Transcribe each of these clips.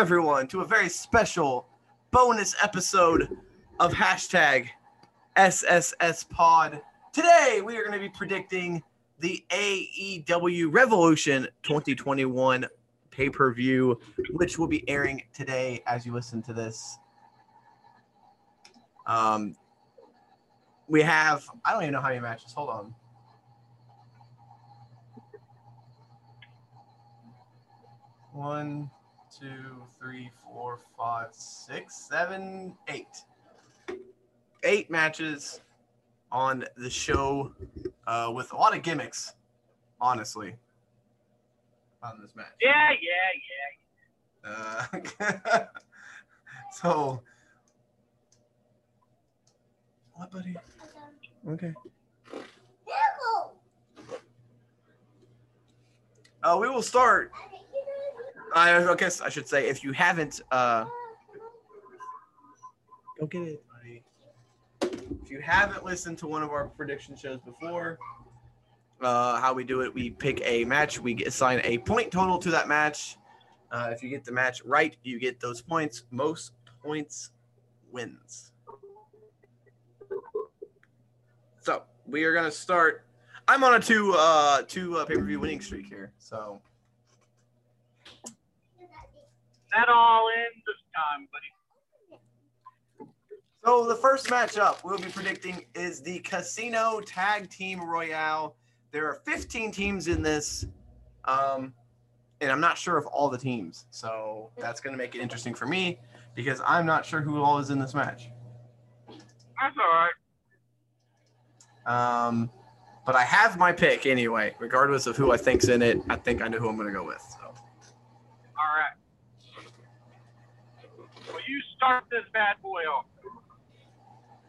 Everyone, to a very special bonus episode of hashtag SSS Pod. Today, we are going to be predicting the AEW Revolution 2021 pay per view, which will be airing today as you listen to this. Um, we have, I don't even know how many matches. Hold on. One, two, three, four, five, six, seven, eight. Eight matches on the show uh, with a lot of gimmicks, honestly, on this match. Yeah, yeah, yeah. Uh, so, what, buddy? Okay. Uh, we will start. I, I guess I should say, if you haven't, uh, go get it, buddy. If you haven't listened to one of our prediction shows before, uh, how we do it, we pick a match, we assign a point total to that match. Uh, if you get the match right, you get those points. Most points wins. So we are gonna start. I'm on a two uh two uh, pay per view winning streak here. So That all in this time, buddy. So the first matchup we'll be predicting is the Casino Tag Team Royale. There are 15 teams in this, um, and I'm not sure of all the teams. So that's going to make it interesting for me because I'm not sure who all is in this match. That's all right. Um, but I have my pick anyway, regardless of who I think's in it. I think I know who I'm going to go with. So All right. Start this bad boy off.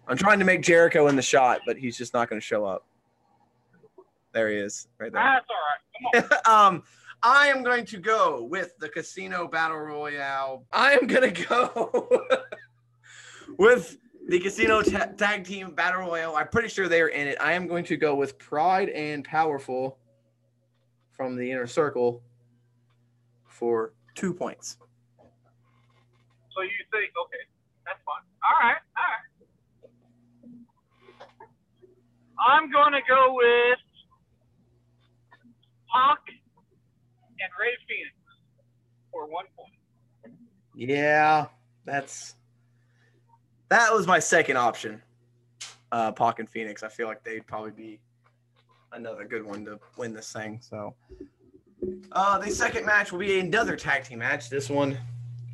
I'm trying to make Jericho in the shot, but he's just not going to show up. There he is, right there. That's all right. Come on. um, I am going to go with the Casino Battle Royale. I am going to go with the Casino ta- Tag Team Battle Royale. I'm pretty sure they are in it. I am going to go with Pride and Powerful from the Inner Circle for two points. So you think, okay, that's fine. All right, all right. I'm going to go with Hawk and Rey Fenix for one point. Yeah, that's that was my second option. Uh, Pac and Phoenix. I feel like they'd probably be another good one to win this thing. So, uh, the second match will be another tag team match. This one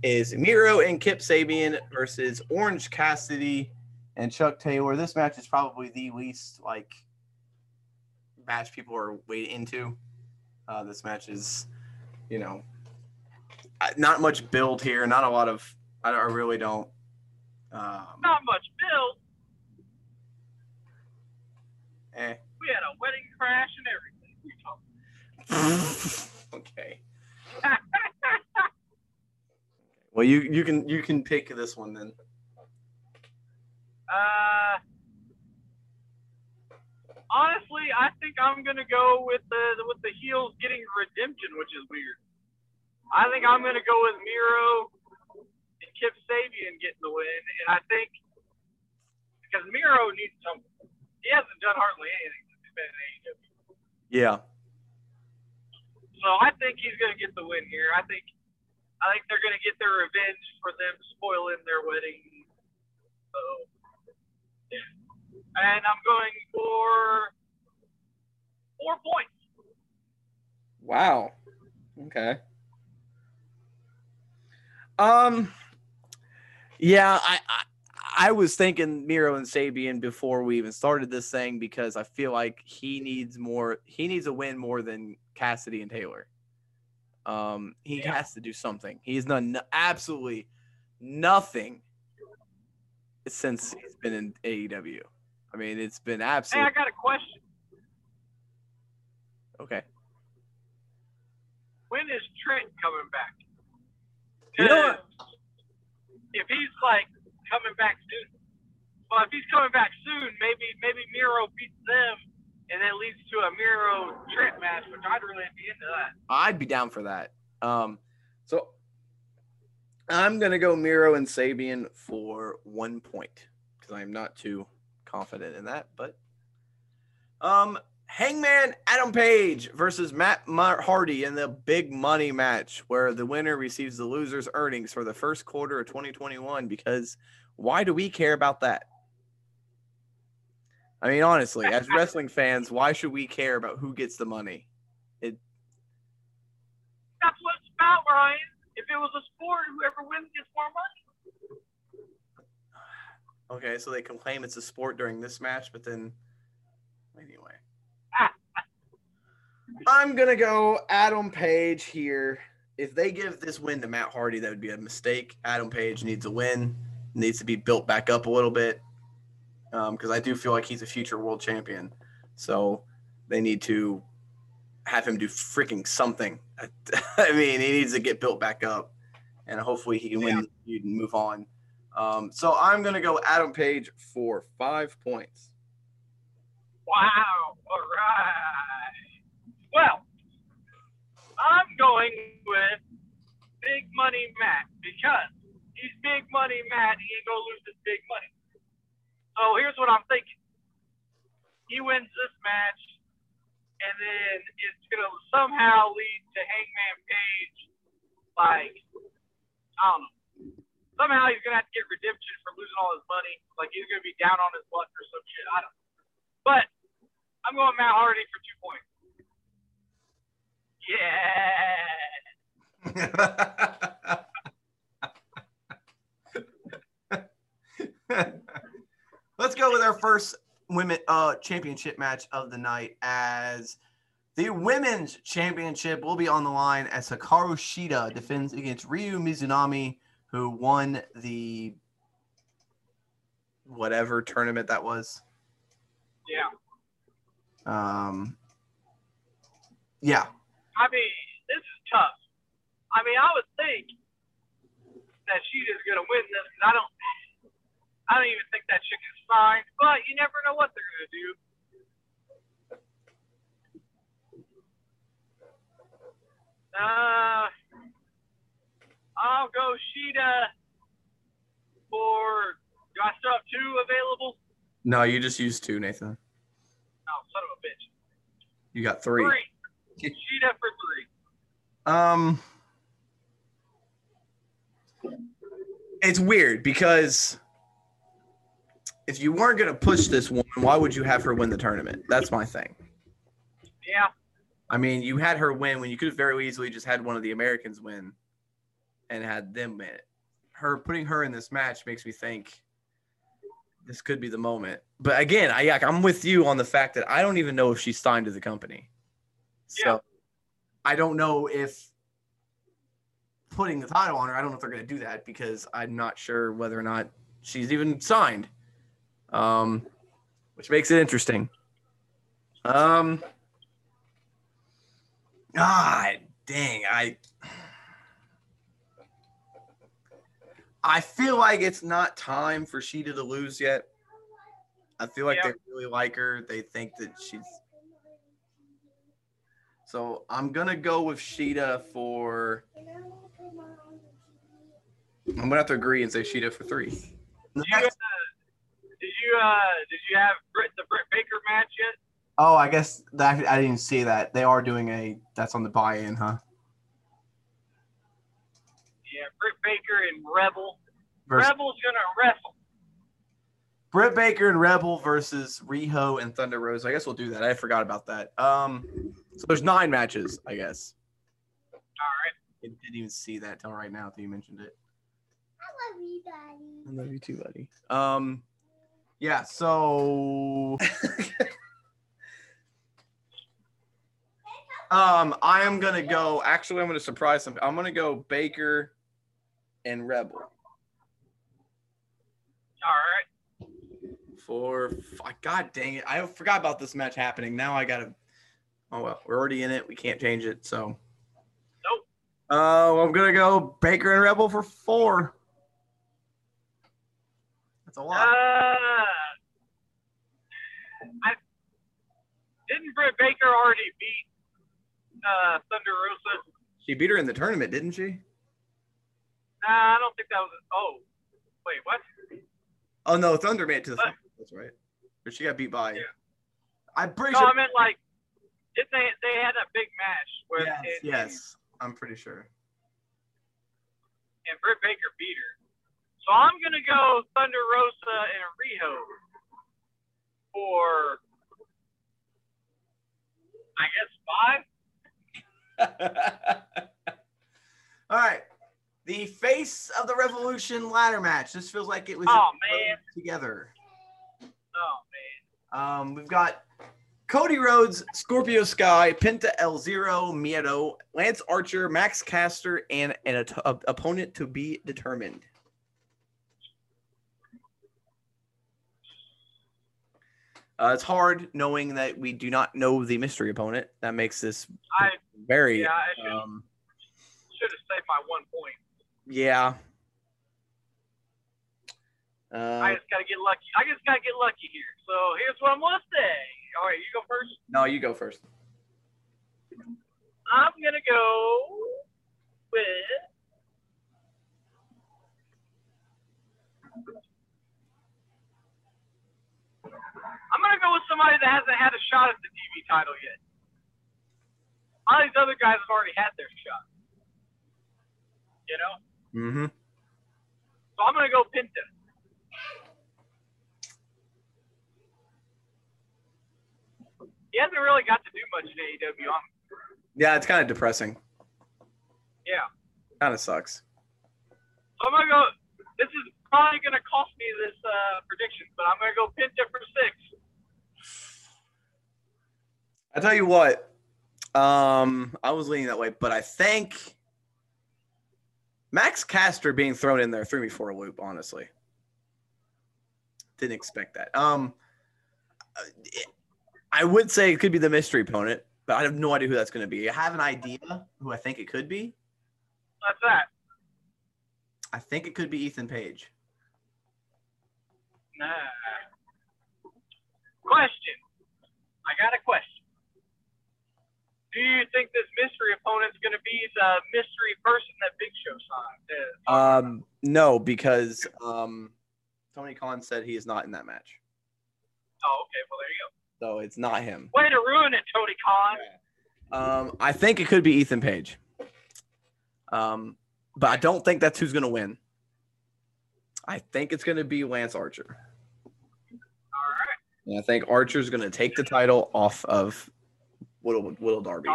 is Miro and Kip Sabian versus Orange Cassidy and Chuck Taylor. This match is probably the least like match people are way into. Uh, this match is, you know, not much build here. Not a lot of. I, I really don't. Um, Not much build. eh. We had a wedding crash and everything. We talked. okay. Well, you you can you can pick this one then. Uh, honestly, I think I'm gonna go with the with the heels getting redemption, which is weird. I think I'm gonna go with Miro and Kip Sabian getting the win, and I think because Miro needs something. He hasn't done hardly anything since he's been in AEW. Yeah. So I think he's gonna get the win here. I think I think they're gonna get their revenge for them spoiling their wedding. So yeah. And I'm going for four points. Wow. Okay. Um. Yeah, I, I I was thinking Miro and Sabian before we even started this thing because I feel like he needs more. He needs a win more than Cassidy and Taylor. Um, he Yeah. has to do something. He's done no- absolutely nothing since he's been in AEW. I mean, it's been absolutely. Hey, I got a question. okay. When is Trent coming back? You know what? If he's like coming back soon, well, if he's coming back soon, maybe maybe Miro beats them, and that leads to a Miro Trent match, which I'd really be into that. I'd be down for that. Um, so I'm gonna go Miro and Sabian for one point because I'm not too confident in that. But um, Hangman Adam Page versus Matt Hardy in the big money match, where the winner receives the loser's earnings for the first quarter of 2021. Because why do we care about that? I mean, honestly, as wrestling fans, why should we care about who gets the money? That's what it's about, Ryan. If it was a sport, whoever wins gets more money. Okay, so they can claim it's a sport during this match, but then anyway. I'm gonna go Adam Page here. If they give this win to Matt Hardy, that would be a mistake. Adam Page needs a win, needs to be built back up a little bit. Because I do feel like he's a future world champion. So they need to have him do freaking something. I mean, he needs to get built back up, and hopefully he can win the feud and move on. Um, so I'm gonna go Adam Page for five points. Wow. All right. Well, I'm going with Big Money Matt because he's Big Money Matt. He ain't gonna lose his big money. So here's what I'm thinking. He wins this match, and then it's gonna somehow lead to Hangman Page, like I don't know. Somehow he's gonna have to get redemption for losing all his money. Like he's gonna be down on his luck or some shit. I don't. know. But I'm going Matt Hardy for two points. Yeah. Let's go with our first women uh championship match of the night as the women's championship will be on the line as Hikaru Shida defends against Ryo Mizunami, who won the whatever tournament that was. Yeah. Um, yeah, I mean, this is tough. I mean, I would think that Shida's gonna win this. 'cause I don't. I don't even think that chicken's signed, but you never know what they're gonna do. Uh, I'll go Shida for. Do I still have two available? no, you just used two, Nathan. Oh, son of a bitch. You got three. Three. Shida for three. Um, it's weird because if you weren't going to push this woman, why would you have her win the tournament? That's my thing. Yeah. I mean, you had her win when you could have very easily just had one of the Americans win and had them win it. Her putting her in this match makes me think this could be the moment. But again, I yeah, I'm with you on the fact that I don't even know if she's signed to the company. So Yeah. I don't know if putting the title on her, I don't know if they're going to do that because I'm not sure whether or not she's even signed. Um, which makes it interesting. Um, ah, dang, I, I feel like it's not time for Shida to lose yet. I feel like Yeah. they really like her. They think that she's. So I'm gonna go with Shida for. I'm gonna have to agree and say Shida for three. You, uh, did you uh did you have Britt, the Britt Baker match yet? Oh, I guess that I didn't see that. They are doing a that's on the buy-in, huh? Yeah, Britt Baker and Rebel. Versus Rebel's gonna wrestle. Britt Baker and Rebel versus Riho and Thunder Rosa. I guess we'll do that. I forgot about that. Um, so there's nine matches, I guess. All right. I didn't even see that till right now. Till you mentioned it. I love you, Daddy. I love you too, buddy. Um, yeah. So, um, I am gonna go. Actually, I'm gonna surprise some. I'm gonna go Baker and Rebel All right. for. God dang it! I forgot about this match happening. Now I gotta. Oh well, we're already in it. We can't change it. So. Nope. Oh, I'm gonna go Baker and Rebel for four. That's a Uh, lot. I didn't Britt Baker already beat uh Thunder Rosa? She beat her in the tournament, didn't she? Nah, I don't think that was. Oh, wait, what? Oh no, Thunder made it to the final. That's right. But she got beat by. Yeah. I'm pretty No, sure. I meant like if they they had that big match where Yes, it, yes, I'm pretty sure. and Britt Baker beat her. So I'm gonna go Thunder Rosa and Riho for I guess five. All right. The face of the Revolution ladder match. This feels like it was Oh, man. together. Oh man. Um, we've got Cody Rhodes, Scorpio Sky, Penta El Zero, Miedo, Lance Archer, Max Caster, and an at- opponent to be determined. Uh, it's hard knowing that we do not know the mystery opponent. That makes this I very. yeah, I should Um, should have saved my one point. yeah. I Uh, just gotta get lucky. I just gotta get lucky here. So here's what I'm gonna say. All right, you go first. no, you go first. I'm gonna go with I'm gonna go with somebody that hasn't had a shot at the TV title yet. All these other guys have already had their shot. You know? Mm-hmm. So I'm gonna go Penta. He hasn't really got to do much in AEW. Yeah, it's kind of depressing. yeah. Kind of sucks. So I'm gonna go. This is probably gonna cost me this uh, prediction, but I'm gonna go Penta for six. I tell you what, um, I was leaning that way, but I think Max Caster being thrown in there threw me for a loop. Honestly, didn't expect that. Um, I would say it could be the mystery opponent, but I have no idea who that's going to be. I have an idea who I think it could be. That's that. I think it could be Ethan Page. Nah. Question. I got a question. Do you think this mystery opponent's gonna be the mystery person that Big Show signed? Um, no, because um, Tony Khan said he is not in that match, oh, okay. Well, there you go. so it's not him. Way to ruin it, Tony Khan. Um, I think it could be Ethan Page. Um, but I don't think that's who's going to win. I think it's going to be Lance Archer. All right. And I think Archer's going to take the title off of Whittle, Whittle Darby.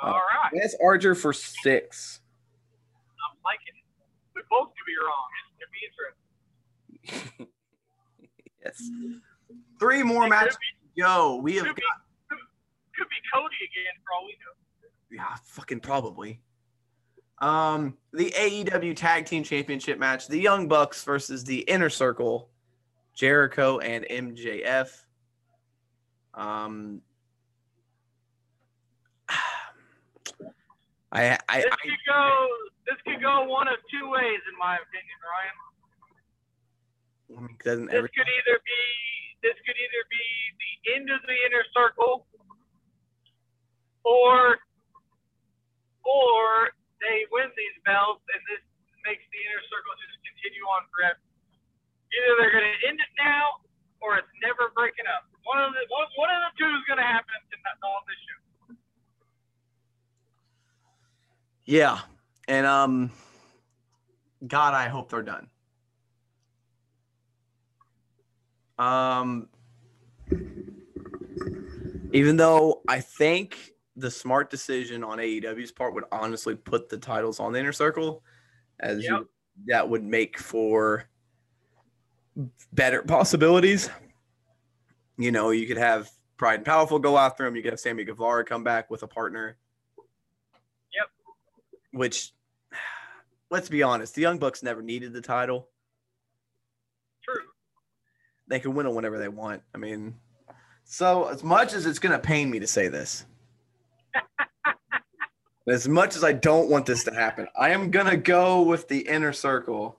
All right. Lance Archer for six. I'm liking it. We both could be wrong. It's gonna be interesting. Yes. Three more It matches Could to go. We have could, be, could, could be Cody again for all we know. Yeah, fucking probably. Um, the AEW Tag Team Championship match: the Young Bucks versus the Inner Circle, Jericho and MJF. Um, I, I, This could go. This could go one of two ways, in my opinion, Ryan. I mean, doesn't This every, could either be. This could either be the end of the inner circle, or, or they win these belts, and this makes the inner circle just continue on forever. Either they're going to end it now, or it's never breaking up. One of the one, one of the two is going to happen on this show. Yeah, and um, God, I hope they're done. Um, even though I think the smart decision on AEW's part would honestly put the titles on the inner circle, as you- that would make for better possibilities. You know, you could have Pride and Powerful go after him. You could have Sammy Guevara come back with a partner. Which, let's be honest, the Young Bucks never needed the title. True. They can win it whenever they want. I mean, so as much as it's going to pain me to say this, as much as I don't want this to happen, I am going to go with the inner circle,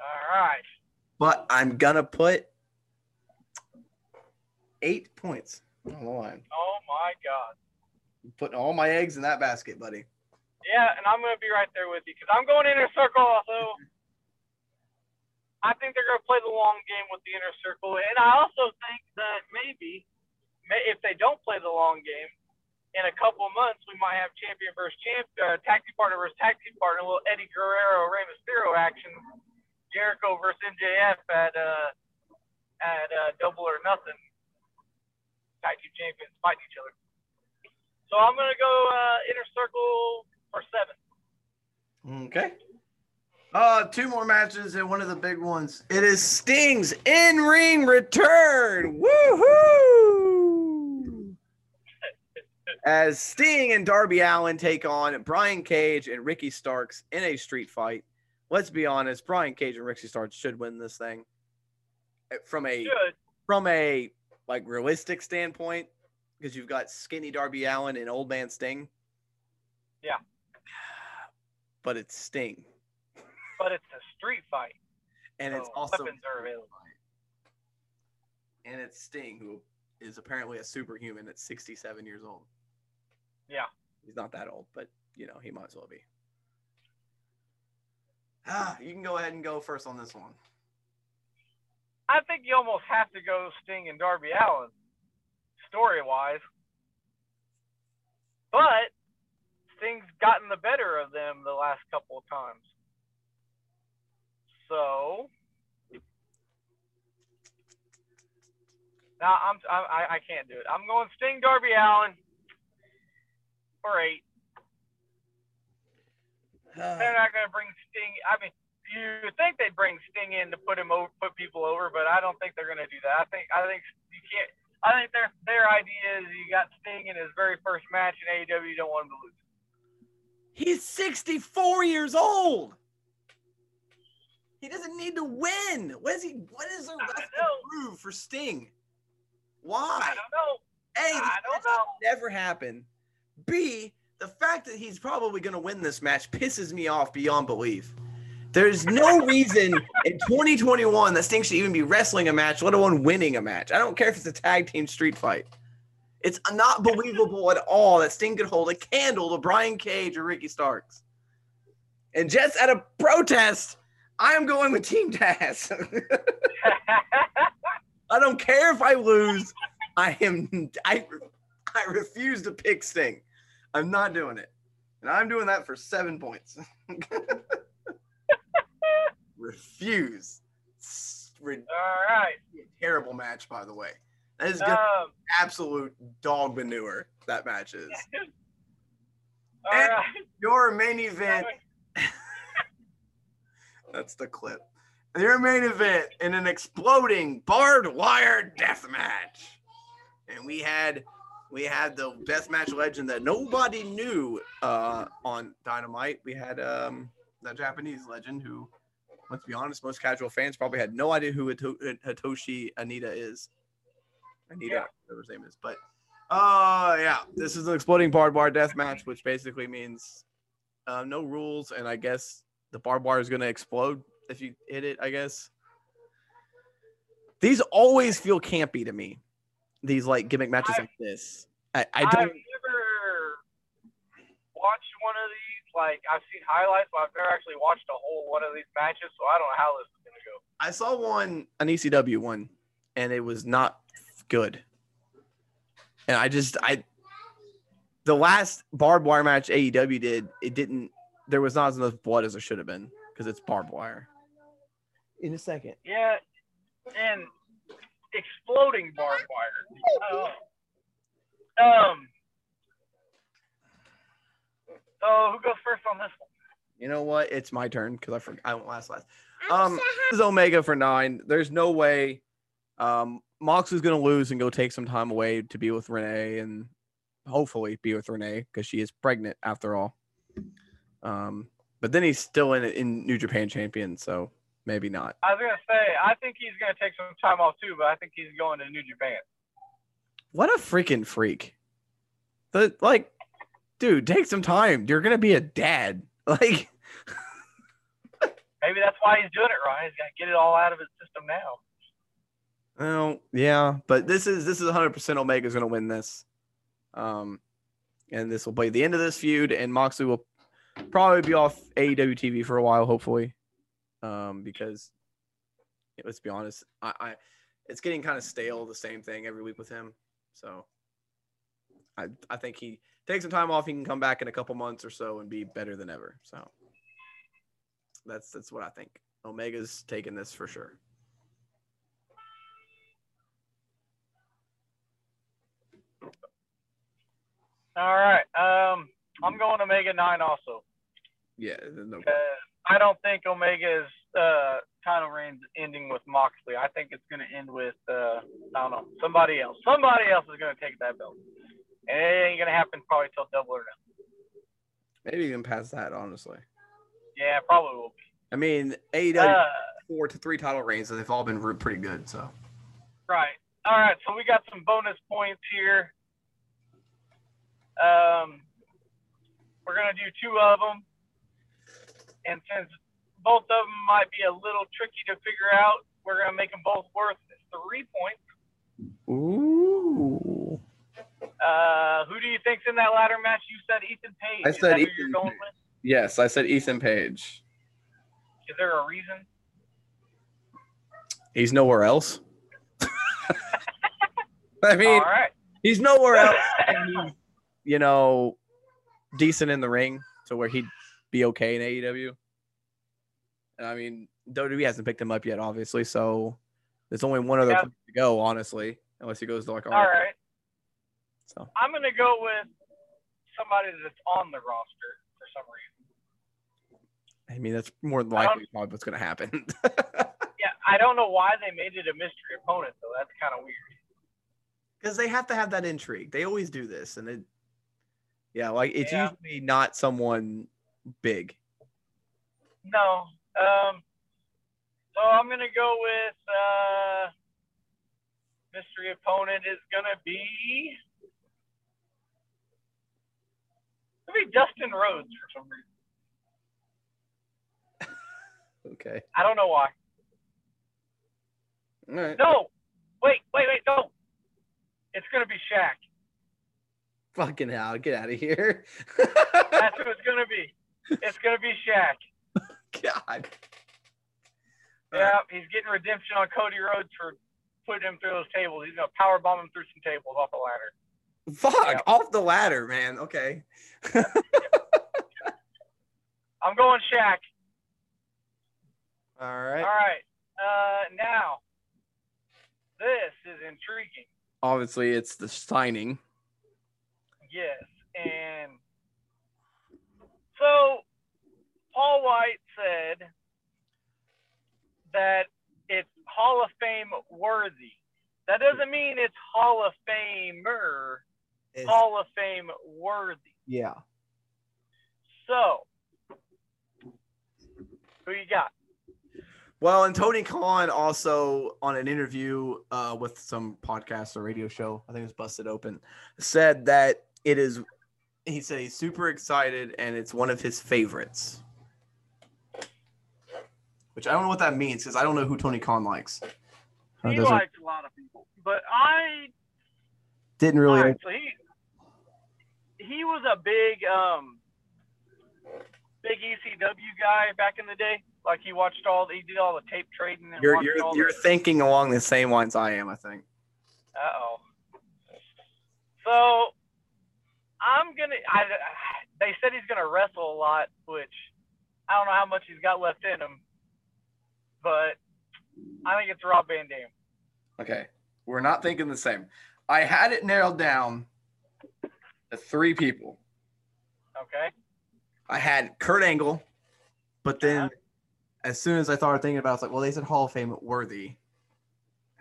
All right. but I'm going to put eight points on the line. Oh my God. I'm putting all my eggs in that basket, buddy. Yeah, and I'm gonna be right there with you because I'm going inner circle also. I think they're gonna play the long game with the inner circle, and I also think that maybe, may, if they don't play the long game, in a couple of months we might have champion versus champ, uh, tag team partner versus tag team partner, a little Eddie Guerrero, Rey Mysterio action, Jericho versus MJF at uh at uh, Double or Nothing. Tag team champions fighting each other. So I'm gonna go uh, inner circle for seven. Okay. Uh, two more matches and one of the big ones. It is Sting's in-ring return. Woohoo! As Sting and Darby Allin take on Brian Cage and Ricky Starks in a street fight. Let's be honest, Brian Cage and Ricky Starks should win this thing. Uh, From a from a like realistic standpoint, because you've got skinny Darby Allin and old man Sting. Yeah. But it's Sting. But it's a street fight. And it's also weapons are available. and it's Sting, who is apparently a superhuman at 67 years old. Yeah. He's not that old, but you know he might as well be. Ah, you can go ahead and go first on this one. I think you almost have to go Sting and Darby Allin, story wise. But Sting's gotten the better of them the last couple of times. So now I'm I, I can't do it. I'm going Sting Darby Allin for eight. They're not going to bring Sting. I mean, you think they'd bring Sting in to put him over, put people over, but I don't think they're going to do that. I think I think you can't. I think their their idea is you got Sting in his very first match in AEW. You don't want him to lose. He's 64 years old. He doesn't need to win. What is he? What is there I left to prove for Sting? I Why? don't know. A, this don't know. never happen. B, the fact that he's probably going to win this match pisses me off beyond belief. There's no reason in 2021 that Sting should even be wrestling a match, let alone winning a match. I don't care if it's a tag team street fight. It's not believable at all that Sting could hold a candle to Brian Cage or Ricky Starks. And just at a protest, I am going with Team Taz. I don't care if I lose. I am I I refuse to pick Sting. I'm not doing it. And I'm doing that for seven points. refuse. All right. terrible match, by the way. That is Um, absolute dog manure. That match is. And- right. Your main event. That's the clip. Your main event in an exploding barbed wire death match. And we had we had the death match legend that nobody knew uh, on Dynamite. We had um, the Japanese legend who, let's be honest, most casual fans probably had no idea who Hito- Atsushi Onita is. Onita, Yeah. whatever his name is. But uh yeah, this is an exploding barbed wire death match, which basically means uh, no rules, and I guess the barbed wire is going to explode if you hit it. I guess these always feel campy to me. These like gimmick matches I- like this. I, I I've don't. never watched one of these. Like I've seen highlights, but I've never actually watched a whole one of these matches, so I don't know how this is gonna go. I saw one an ECW one, and it was not good. And I just I the last barbed wire match AEW did it didn't there was not as enough blood as there should have been because it's barbed wire. In a second. Yeah, and exploding barbed wire. Oh. Um. So who goes first on this one? You know what? It's my turn because I forgot I went last last. Um, so This is Omega for nine. There's no way um Mox is gonna lose and go take some time away to be with Renee and hopefully be with Renee because she is pregnant after all. Um, but then he's still in in New Japan champion, so maybe not. I was gonna say I think he's gonna take some time off too, but I think he's going to New Japan. What a freaking freak! The like, dude, take some time. You're gonna be a dad. Like, Maybe that's why he's doing it, Ryan. He's got to get it all out of his system now. Well, yeah, but this is this is 100 percent Omega's gonna win this. Um, and this will be the end of this feud, and Moxley will probably be off AEW TV for a while, hopefully, um, because let's be honest, I, I it's getting kind of stale, the same thing every week with him. So I I think he takes some time off. He can come back in a couple months or so and be better than ever. So that's that's what I think. Omega's taking this for sure. All right. Um, I'm going Omega Nine also. Yeah, no. Uh, I don't think Omega's uh, title reign's ending with Moxley. I think it's going to end with uh, I don't know somebody else. Somebody else is going to take that belt, and it ain't going to happen probably till Double or Nothing. Maybe even past that, honestly. Yeah, probably will be. I mean, AEW Uh, four to three title reigns, and they've all been pretty good. So Right. All right. So we got some bonus points here. Um, we're gonna do two of them, and since both of them might be a little tricky to figure out, we're gonna make them both worth three points. ooh, Uh, who do you think's in that ladder match? You said Ethan Page. I said Ethan you're going Page. with? yes, I said Ethan Page. Is there a reason? He's nowhere else. I mean, right. he's nowhere else. he's, you know, decent in the ring to where he'd be okay in AEW. And I mean, WWE hasn't picked him up yet, obviously. So there's only one other Yeah. place to go, honestly, unless he goes to like All right. So I'm gonna go with somebody that's on the roster for some reason. I mean, that's more than likely probably what's going to happen. Yeah, I don't know why they made it a mystery opponent though. That's kind of weird. Because they have to have that intrigue. They always do this, and it, yeah, like it's Yeah. usually not someone big. No. Um. So I'm gonna go with uh, mystery opponent is gonna be. It'll be Dustin Rhodes for some reason. Okay, I don't know why. all right. No. Wait, wait, wait, no. It's gonna be Shaq. Fucking hell, get out of here. That's who it's gonna be. It's gonna be Shaq. God. Yeah, he's getting redemption on Cody Rhodes for putting him through those tables. He's gonna power bomb him through some tables off the ladder. Fuck Yeah. off the ladder, man. Okay. I'm going Shaq. All right. All right. Uh, now, this is intriguing. Obviously, it's the signing. Yes, and so Paul White said that it's Hall of Fame worthy. That doesn't mean it's Hall of Famer. Hall of Fame worthy. yeah. So, who you got? Well, and Tony Khan also on an interview uh, with some podcast or radio show, I think it was Busted Open, said that it is. He said he's super excited and it's one of his favorites. Which I don't know what that means because I don't know who Tony Khan likes. He those are- likes a lot of people, but I didn't really. All right, so he he was a big um big ECW guy back in the day. Like he watched all he did all the tape trading and You're you're you're thinking along the same lines I am. I think. Uh oh. So I'm gonna. I they said he's gonna wrestle a lot, which I don't know how much he's got left in him, but I think it's Rob Van Dam. Okay, we're not thinking the same. I had it narrowed down to three people. Okay. I had Kurt Angle, but then Uh-huh. As soon as I started thinking about it, I was like, well, they said Hall of Fame worthy.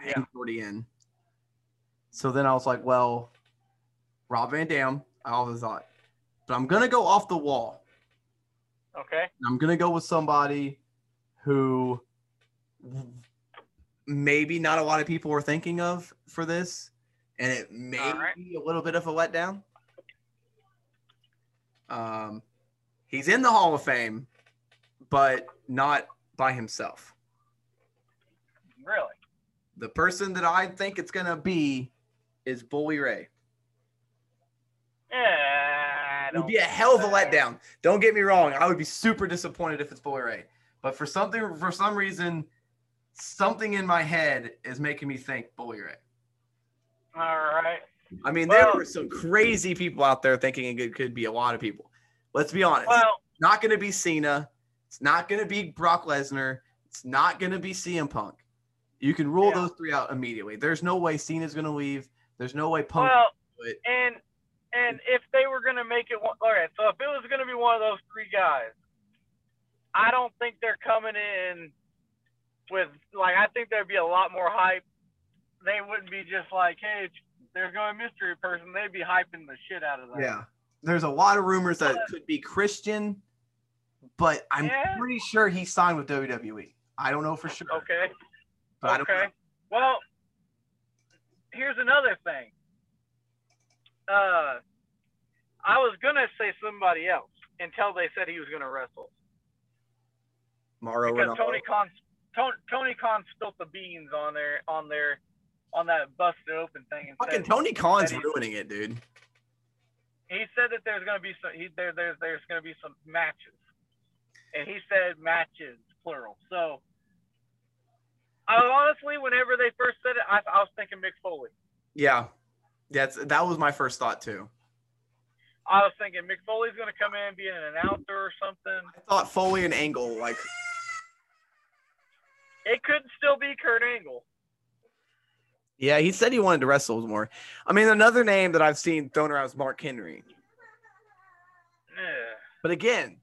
Yeah. He's already in. So then I was like, well, Rob Van Dam, I always thought. But I'm gonna go off the wall. Okay. I'm gonna go with somebody who maybe not a lot of people were thinking of for this, and it may right. be a little bit of a letdown. Um, he's in the Hall of Fame, but not by himself. Really? The person that I think it's gonna be is Bully Ray. Yeah. I would be a hell of a letdown. Don't get me wrong. I would be super disappointed if it's Bully Ray. But for something, for some reason, something in my head is making me think Bully Ray. All right. I mean, there Well- were some crazy people out there thinking it could be a lot of people. Let's be honest. Well, not going to be Cena. It's not going to be Brock Lesnar. It's not going to be CM Punk. You can rule Yeah. those three out immediately. There's no way Cena's going to leave. There's no way Punk. well, do it. and and if they were gonna make it, one, all right. So if it was gonna be one of those three guys, I don't think they're coming in with like. I think there'd be a lot more hype. They wouldn't be just like, hey, there's going to mystery person. They'd be hyping the shit out of that. Yeah. There's a lot of rumors that it could be Christian, but I'm Yeah. pretty sure he signed with WWE. I don't know for sure. Okay. But I don't okay. Well, here's another thing. Uh, I was gonna say somebody else until they said he was gonna wrestle Mauro because Ranallo. Tony Khan, Tony, Tony Khan spilt the beans on their on their on that busted open thing. And Fucking Tony Khan's ruining it, dude. he said that there's gonna be some he, there there's there's gonna be some matches, and he said matches plural. So. I honestly, whenever they first said it, I, I was thinking Mick Foley. Yeah. That's that was my first thought too. I was thinking Mick Foley's gonna come in and be an announcer or something. I thought Foley and Angle like It could still be Kurt Angle. Yeah, he said he wanted to wrestle more. I mean, another name that I've seen thrown around is Mark Henry. Yeah. But again,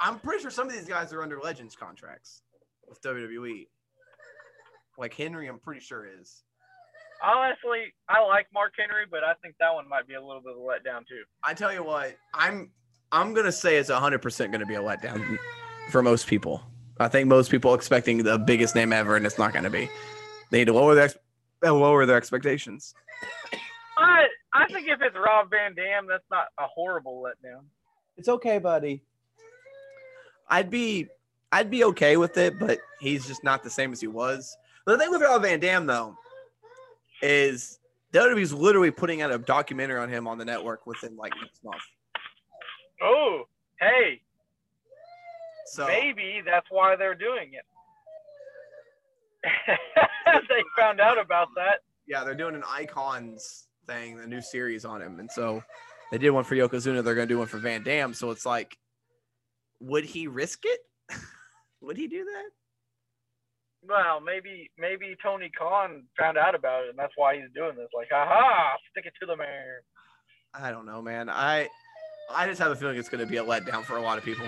I'm pretty sure some of these guys are under Legends contracts with WWE. Like Henry, I'm pretty sure is. Honestly, I like Mark Henry, but I think that one might be a little bit of a letdown too. I tell you what, I'm I'm gonna say it's 100 percent gonna be a letdown for most people. I think most people expecting the biggest name ever, and it's not gonna be. They need to lower their lower their expectations. I I think if it's Rob Van Dam, that's not a horrible letdown. It's okay, buddy. I'd be I'd be okay with it, but he's just not the same as he was. The thing with Rob Van Dam though is WWE's literally putting out a documentary on him on the network within like next month. Oh, hey, So maybe that's why they're doing it. they found out about that. yeah, they're doing an icons thing, the new series on him, and so they did one for Yokozuna. They're gonna do one for Van Dam. So it's like, would he risk it? would he do that? Well, maybe maybe Tony Khan found out about it, and that's why he's doing this. Like, aha, stick it to the mayor. I don't know, man. I I just have a feeling it's gonna be a letdown for a lot of people.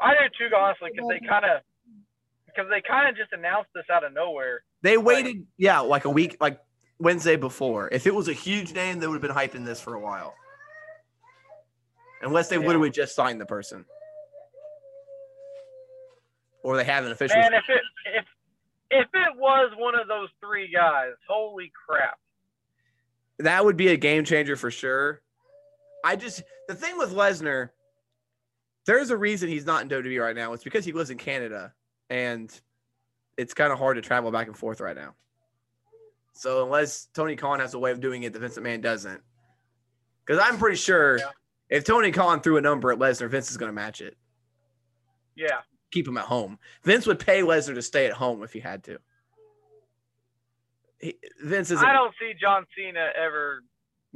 I do too, honestly, because they kind of because they kind of just announced this out of nowhere. They waited, yeah, like a week, like Wednesday before. If it was a huge name, they would have been hyping this for a while. Unless they Yeah. literally just signed the person. Or they have an official. Man, if it if if it was one of those three guys, holy crap! that would be a game changer for sure. I just the thing with Lesnar, there's a reason he's not in WWE right now. It's because he lives in Canada and it's kind of hard to travel back and forth right now. So unless Tony Khan has a way of doing it that Vince Man doesn't, because I'm pretty sure Yeah. If Tony Khan threw a number at Lesnar, Vince is going to match it. Yeah, Keep him at home. Vince would pay Lesnar to stay at home if he had to. He, Vince isn't. I don't see John Cena ever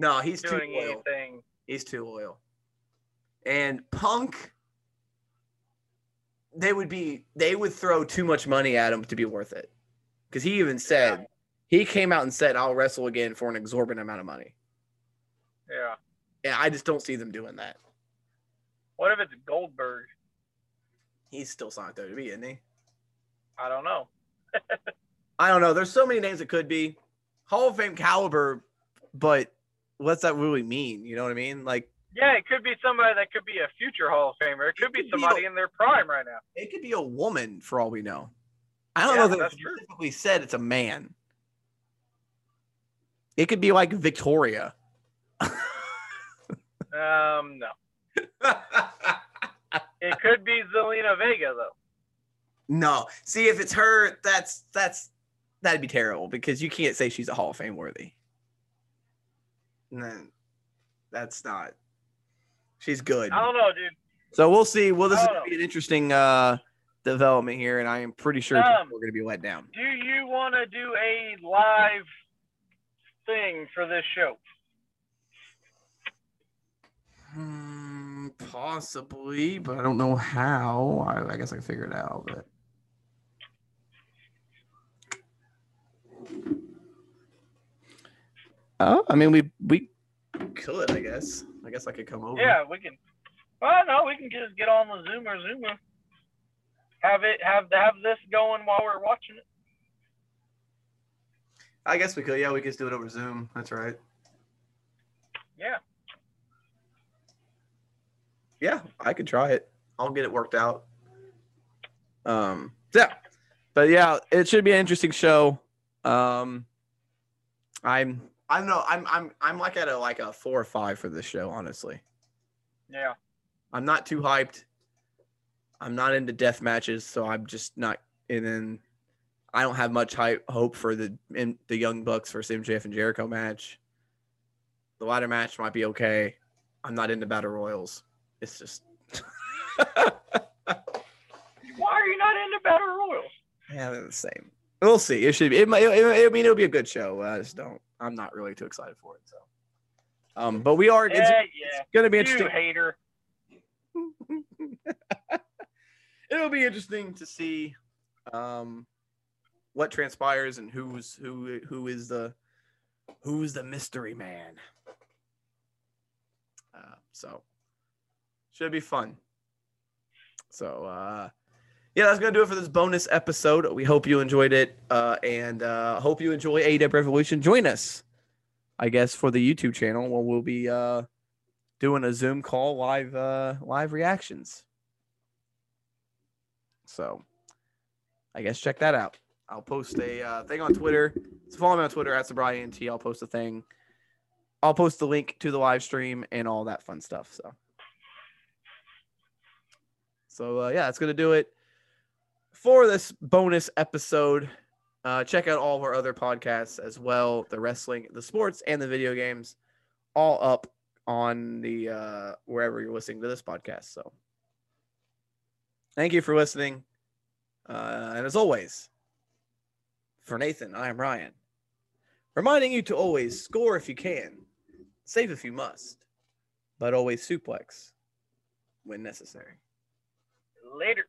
no, he's too loyal. anything. He's too loyal. And Punk, they would be they would throw too much money at him to be worth it. Because he even said he came out and said, I'll wrestle again for an exorbitant amount of money. Yeah. And I just don't see them doing that. What if it's Goldberg? He's still signed with WWE, isn't he? I don't know. I don't know. There's so many names it could be. Hall of Fame caliber, but what's that really mean? You know what I mean? Like Yeah, it could be somebody that could be a future Hall of Famer. It could It be could be somebody a- in their prime right now. it could be a woman for all we know. I don't Yeah, know that that's it true. said it's a man. It could be like Victoria. Um, no. It could be Zelina Vega though. no, see if it's her, that's that's that'd be terrible because you can't say she's a Hall of Fame worthy. No. that's not. She's good. I don't know, dude. So we'll see. Well, this is gonna be an interesting uh development here, and I am pretty sure Um, people are gonna be let down. Do you want to do a live thing for this show? Hmm, possibly, but I don't know how. I, I guess I can figure it out. But oh, I mean, we we could. I guess. I guess I could come over. Yeah, we can. Well, no, we can just get on the Zoom or Zoomer. Have it have have this going while we're watching it. I guess we could. Yeah, we could just do it over Zoom. That's right. Yeah. Yeah, I could try it. I'll get it worked out. Um, yeah, but yeah, it should be an interesting show. Um, I'm I don't know. I'm I'm I'm like at a like a four or five for this show. Honestly, Yeah. I'm not too hyped. I'm not into death matches, so I'm just not. And then I don't have much hype hope for the in the Young Bucks versus MJF and Jericho match. The ladder match might be okay. I'm not into battle royals. It's just Why are you not into Battle Royals? yeah, they're the same. We'll see. It should be. It might. It, it, I mean, it'll be a good show. I just don't. I'm not really too excited for it. So, um, but we are. It's, Yeah, it's gonna be You interesting. hater. It'll be interesting to see um, what transpires and who's who who is the who's the mystery man. Uh, so should be fun. So uh, yeah, that's gonna do it for this bonus episode. We hope you enjoyed it, uh, and uh, hope you enjoy AEW Revolution. Join us, I guess, for the YouTube channel where we'll be uh, doing a Zoom call live uh, live reactions. So I guess check that out. I'll post a uh, thing on Twitter. So follow me on Twitter at Sobriety I'll post a thing. I'll post the link to the live stream and all that fun stuff. So, so uh, yeah, that's gonna do it for this bonus episode. Uh, check out all of our other podcasts as well: the wrestling, the sports, and the video games, all up on the uh, wherever you're listening to this podcast. So, thank you for listening. Uh, and as always, for Nathan, I am Ryan, reminding you to always score if you can, save if you must, but always suplex when necessary. Later.